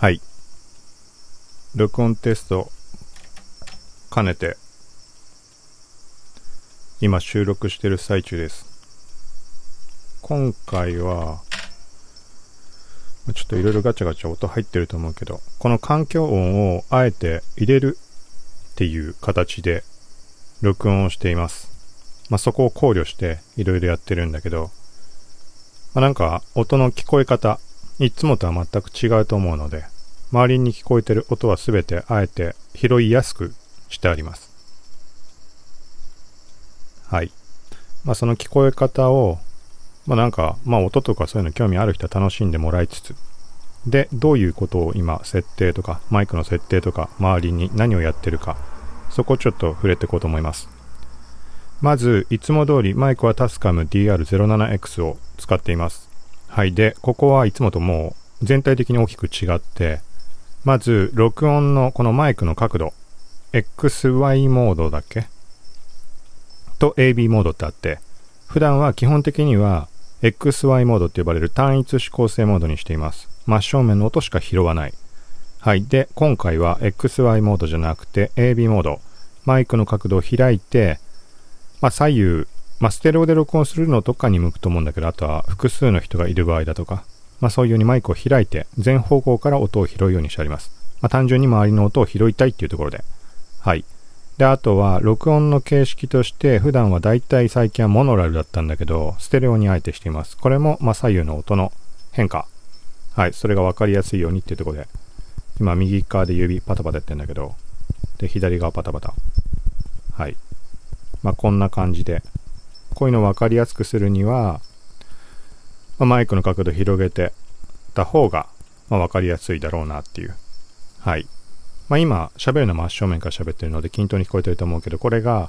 はい。録音テスト兼ねて、今収録してる最中です。今回は、ちょっといろいろガチャガチャ音入ってると思うけど、この環境音をあえて入れるっていう形で録音をしています。まあ、そこを考慮していろいろやってるんだけど、まあ、なんか音の聞こえ方、いつもとは全く違うと思うので、周りに聞こえてる音はすべてあえて拾いやすくしてあります。はい。まあその聞こえ方を、まあなんか、まあ音とかそういうの興味ある人は楽しんでもらいつつ、で、どういうことを今設定とか、マイクの設定とか、周りに何をやってるか、そこをちょっと触れていこうと思います。まず、いつも通りマイクはタスカム DR07X を使っています。はい。で、ここはいつもともう全体的に大きく違って、まず、録音のこのマイクの角度、XY モードだっけ？と AB モードってあって、普段は基本的には XY モードって呼ばれる単一指向性モードにしています。真正面の音しか拾わない。はい。で、今回は XY モードじゃなくて AB モード。マイクの角度を開いて、まあ左右、まあステレオで録音するのとかに向くと思うんだけど、あとは複数の人がいる場合だとか、まあそういうようにマイクを開いて全方向から音を拾うようにしてあります。まあ単純に周りの音を拾いたいっていうところで。はい。で、あとは録音の形式として普段はだいたい最近はモノラルだったんだけど、ステレオにあえてしています。これもま左右の音の変化。はい。それがわかりやすいようにっていうところで。今右側で指パタパタやってんだけど、で、左側パタパタ。はい。まあこんな感じで。こういうのをわかりやすくするには、まあ、マイクの角度広げてた方が、まあ、分かりやすいだろうなっていう。はい。まあ、今、喋るの真正面から喋ってるので均等に聞こえてると思うけど、これが、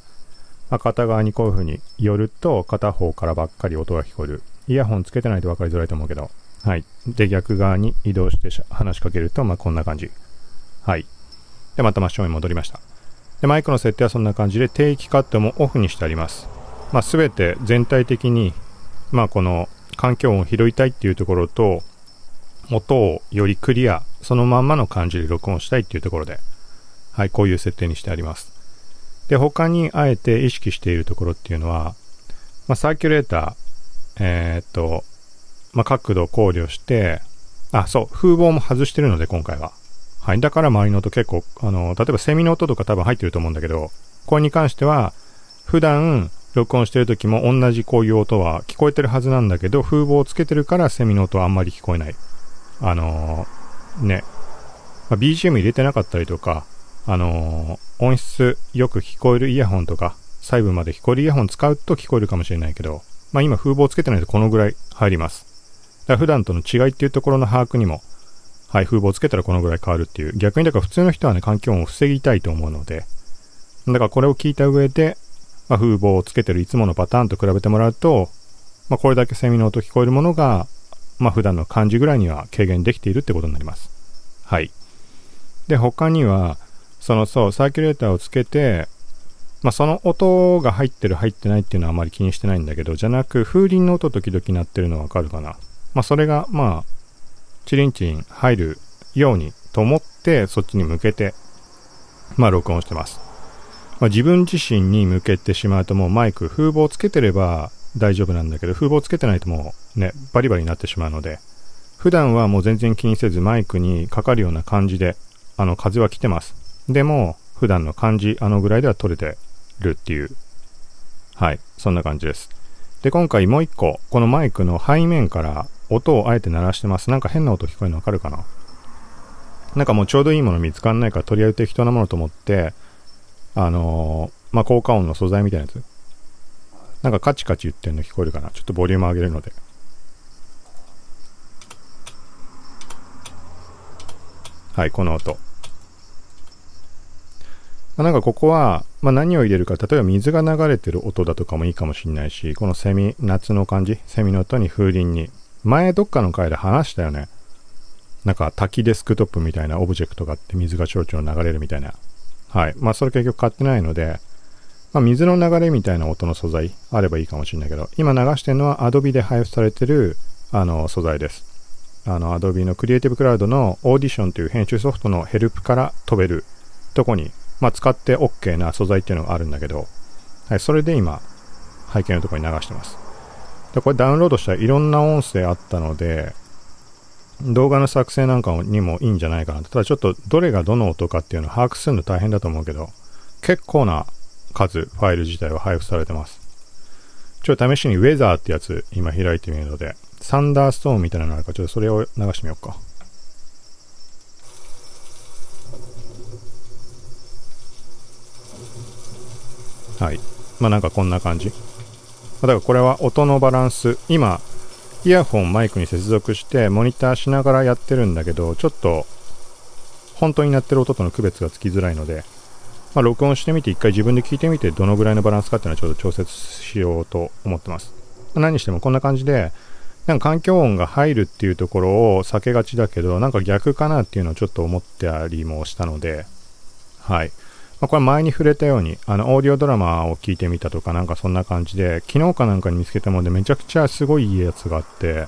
ま、片側にこういう風に寄ると、片方からばっかり音が聞こえる。イヤホンつけてないと分かりづらいと思うけど。はい。で、逆側に移動して話しかけると、まあ、こんな感じ。はい。で、また真正面に戻りました。で、マイクの設定はそんな感じで、定期カットもオフにしてあります。まあ、すべて全体的に、まあ、この環境音を拾いたいっていうところと、音をよりクリア、そのまんまの感じで録音したいっていうところで、はい、こういう設定にしてあります。で、他にあえて意識しているところっていうのは、まあ、サーキュレーター、えー、っと、まあ、角度を考慮して、あ、そう、風防も外してるので、今回は。はい、だから周りの音結構、あの、例えばセミの音とか多分入ってると思うんだけど、これに関しては、普段、録音してる時も同じこういう音は聞こえてるはずなんだけど、風防をつけてるからセミの音はあんまり聞こえない。あのー、ね。まあ、BGM 入れてなかったりとか、あのー、音質よく聞こえるイヤホンとか、細部まで聞こえるイヤホン使うと聞こえるかもしれないけど、まあ今風防つけてないとこのぐらい入ります。だから普段との違いっていうところの把握にも、はい、風防つけたらこのぐらい変わるっていう。逆にだから普通の人はね、環境音を防ぎたいと思うので、だからこれを聞いた上で、まあ、風防をつけてるいつものパターンと比べてもらうと、まあ、これだけセミの音聞こえるものが、まあ、普段の感じぐらいには軽減できているってことになります。はい。で、他には、そのそう、サーキュレーターをつけて、まあ、その音が入ってる入ってないっていうのはあまり気にしてないんだけど、じゃなく、風鈴の音時々鳴ってるのわかるかな。まあ、それが、まあ、チリンチリン入るようにと思って、そっちに向けて、まあ、録音してます。まあ、自分自身に向けてしまうともうマイク、風防つけてれば大丈夫なんだけど、風防つけてないともうね、バリバリになってしまうので、普段はもう全然気にせずマイクにかかるような感じで、あの、風は来てます。でも、普段の感じ、あのぐらいでは取れてるっていう。はい、そんな感じです。で、今回もう一個、このマイクの背面から音をあえて鳴らしてます。なんか変な音聞こえるのわかるかな？なんかもうちょうどいいもの見つかんないから、とりあえず適当なものと思って、あのー、まあ、効果音の素材みたいなやつ。なんかカチカチ言ってんの聞こえるかな？ちょっとボリューム上げるので。はい、この音。まあ、なんかここは、まあ、何を入れるか、例えば水が流れてる音だとかもいいかもしれないし、このセミ、夏の感じ、セミの音に風鈴に。前どっかの回で話したよね。なんか滝デスクトップみたいなオブジェクトがあって水がちょろちょろ流れるみたいな。はい。まあ、それ結局買ってないので、まあ、水の流れみたいな音の素材あればいいかもしれないけど、今流してるのは Adobe で配布されてる、あの、素材です。あの、Adobe の Creative Cloud の Audition という編集ソフトのヘルプから飛べるとこに、まあ、使って OK な素材っていうのがあるんだけど、はい、それで今、背景のところに流してます。で、これダウンロードしたらいろんな音声あったので、動画の作成なんかにもいいんじゃないかなただちょっとどれがどの音かっていうのを把握するの大変だと思うけど、結構な数、ファイル自体は配布されてます。ちょっと試しにウェザーってやつ今開いてみるので、サンダーストーンみたいなのがあるか、ちょっとそれを流してみようか。はい。まあなんかこんな感じ。だからこれは音のバランス。今、イヤホンマイクに接続してモニターしながらやってるんだけど、ちょっと本当になってる音との区別がつきづらいので、まあ、録音してみて一回自分で聞いてみてどのぐらいのバランスかっていうのはちょっと調節しようと思ってます。何にしてもこんな感じで、なんか環境音が入るっていうところを避けがちだけど、なんか逆かなっていうのをちょっと思ってありもしたので、はい。まあ、これ前に触れたように、あの、オーディオドラマを聞いてみたとかなんかそんな感じで、昨日かなんかに見つけたものでめちゃくちゃすごいいいやつがあって、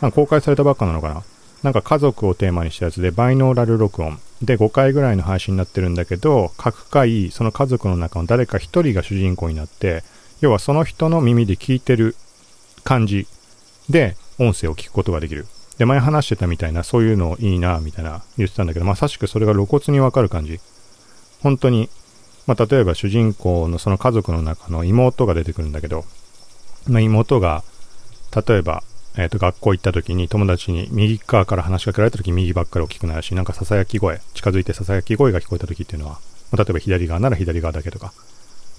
なんか公開されたばっかなのかななんか家族をテーマにしたやつで、バイノーラル録音。で、5回ぐらいの配信になってるんだけど、各回、その家族の中の誰か1人が主人公になって、要はその人の耳で聞いてる感じで、音声を聞くことができる。で、前話してたみたいな、そういうのいいな、みたいな言ってたんだけど、まさしくそれが露骨にわかる感じ。本当に、まあ、例えば主人公のその家族の中の妹が出てくるんだけど、まあ、妹が、例えば、えっ、ー、と、学校行った時に友達に右側から話しかけられた時右ばっかり大きくなるし、なんか囁き声、近づいて囁き声が聞こえた時っていうのは、ま例えば左側なら左側だけとか、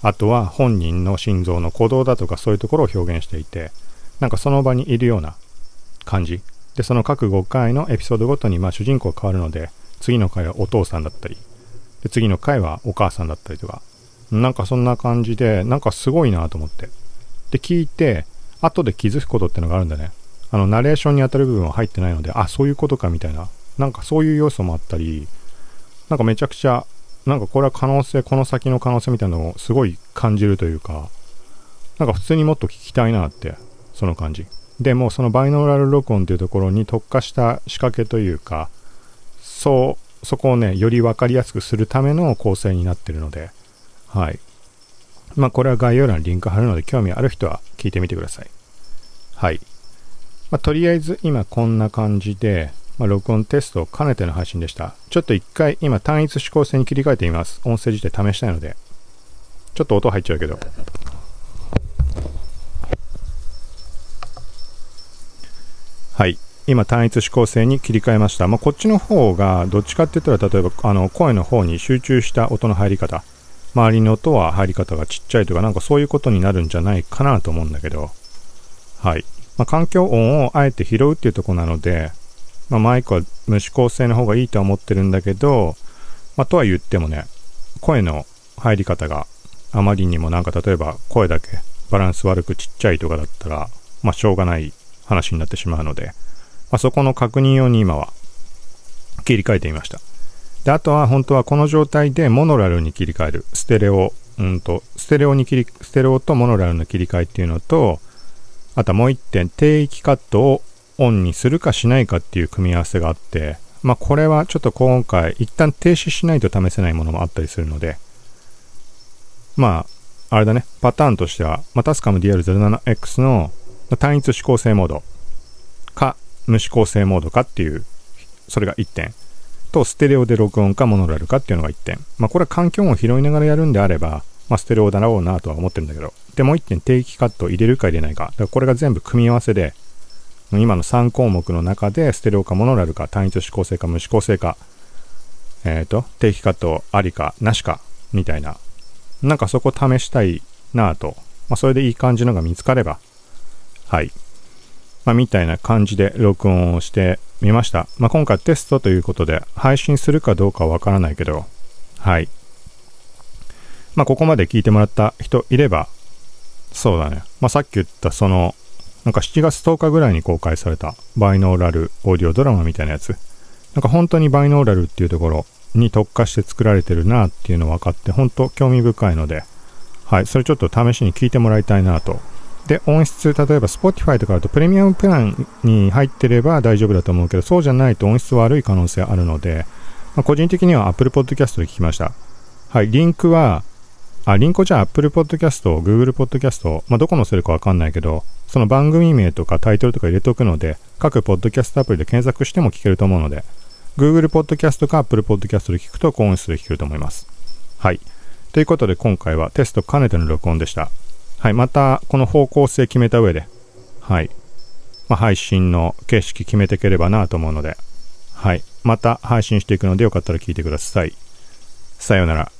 あとは本人の心臓の鼓動だとかそういうところを表現していて、なんかその場にいるような感じ。で、その各5回のエピソードごとに、まあ主人公が変わるので、次の回はお父さんだったり、で、次の回はお母さんだったりとか、なんかそんな感じで、なんかすごいなと思って。で、聞いて、後で気づくことってのがあるんだね。あの、ナレーションに当たる部分は入ってないので、あ、そういうことかみたいな。なんかそういう要素もあったり、なんかめちゃくちゃ、なんかこれは可能性、この先の可能性みたいなのをすごい感じるというか、なんか普通にもっと聞きたいなって、その感じ。でもそのバイノーラル録音っていうところに特化した仕掛けというか、そう、そこをね、より分かりやすくするための構成になってるので、はい。まあこれは概要欄にリンク貼るので興味ある人は聞いてみてください。はい。まあ、とりあえず今こんな感じで、まあ、録音テストを兼ねての配信でした。ちょっと一回今単一指向性に切り替えてみます。音声自体試したいので。ちょっと音入っちゃうけど。はい。今単一指向性に切り替えました。まあ、こっちの方がどっちかって言ったら例えばあの声の方に集中した音の入り方。周りの音は入り方がちっちゃいとかなんかそういうことになるんじゃないかなと思うんだけど。はい。まあ、環境音をあえて拾うっていうとこなので、まあ、マイクは無指向性の方がいいとは思ってるんだけど、まあ、とは言ってもね、声の入り方があまりにもなんか例えば声だけバランス悪くちっちゃいとかだったら、まあ、しょうがない話になってしまうので、まあ、そこの確認用に今は切り替えてみました。で、あとは本当はこの状態でモノラルに切り替える。ステレオ、うんと、ステレオに切り、ステレオとモノラルの切り替えっていうのと、あともう一点、低域カットをオンにするかしないかっていう組み合わせがあって、まあこれはちょっと今回一旦停止しないと試せないものもあったりするので、まあ、あれだね、パターンとしては、まあ、タスカム DR07X の単一指向性モードか無指向性モードかっていう、それが1点。と、ステレオで録音かモノラルかっていうのが1点。まあこれは環境音を拾いながらやるんであれば、まあ、ステレオだろうなとは思ってるんだけど。で、もう一点定期カットを入れるか入れないか。だからこれが全部組み合わせで、今の3項目の中で、ステレオかモノラルか、単一指向性か無指向性か、えっ、ー、と、定期カットありかなしか、みたいな。なんかそこ試したいなぁと。まあ、それでいい感じのが見つかれば、はい。まあ、みたいな感じで録音をしてみました。まあ、今回テストということで、配信するかどうかはわからないけど、はい。まあ、ここまで聞いてもらった人いれば、そうだね。まあ、さっき言ったその、なんか7月10日ぐらいに公開されたバイノーラルオーディオドラマみたいなやつ。なんか本当にバイノーラルっていうところに特化して作られてるなっていうの分かって、本当興味深いので、はい、それちょっと試しに聞いてもらいたいなと。で、音質、例えば Spotify とかだとプレミアムプランに入ってれば大丈夫だと思うけど、そうじゃないと音質悪い可能性あるので、まあ、個人的には Apple Podcast で聞きました。はい、リンクは、あ、リンクじゃあ Apple Podcast、Google Podcast、まあ、どこ載せるかわかんないけど、その番組名とかタイトルとか入れておくので、各ポッドキャストアプリで検索しても聞けると思うので、Google Podcast か Apple Podcast で聞くと高音質で聞けると思います。はい。ということで今回はテスト兼ねての録音でした。はい。また、この方向性決めた上で、はい。まあ、配信の形式決めていければなと思うので、はい。また配信していくのでよかったら聞いてください。さようなら。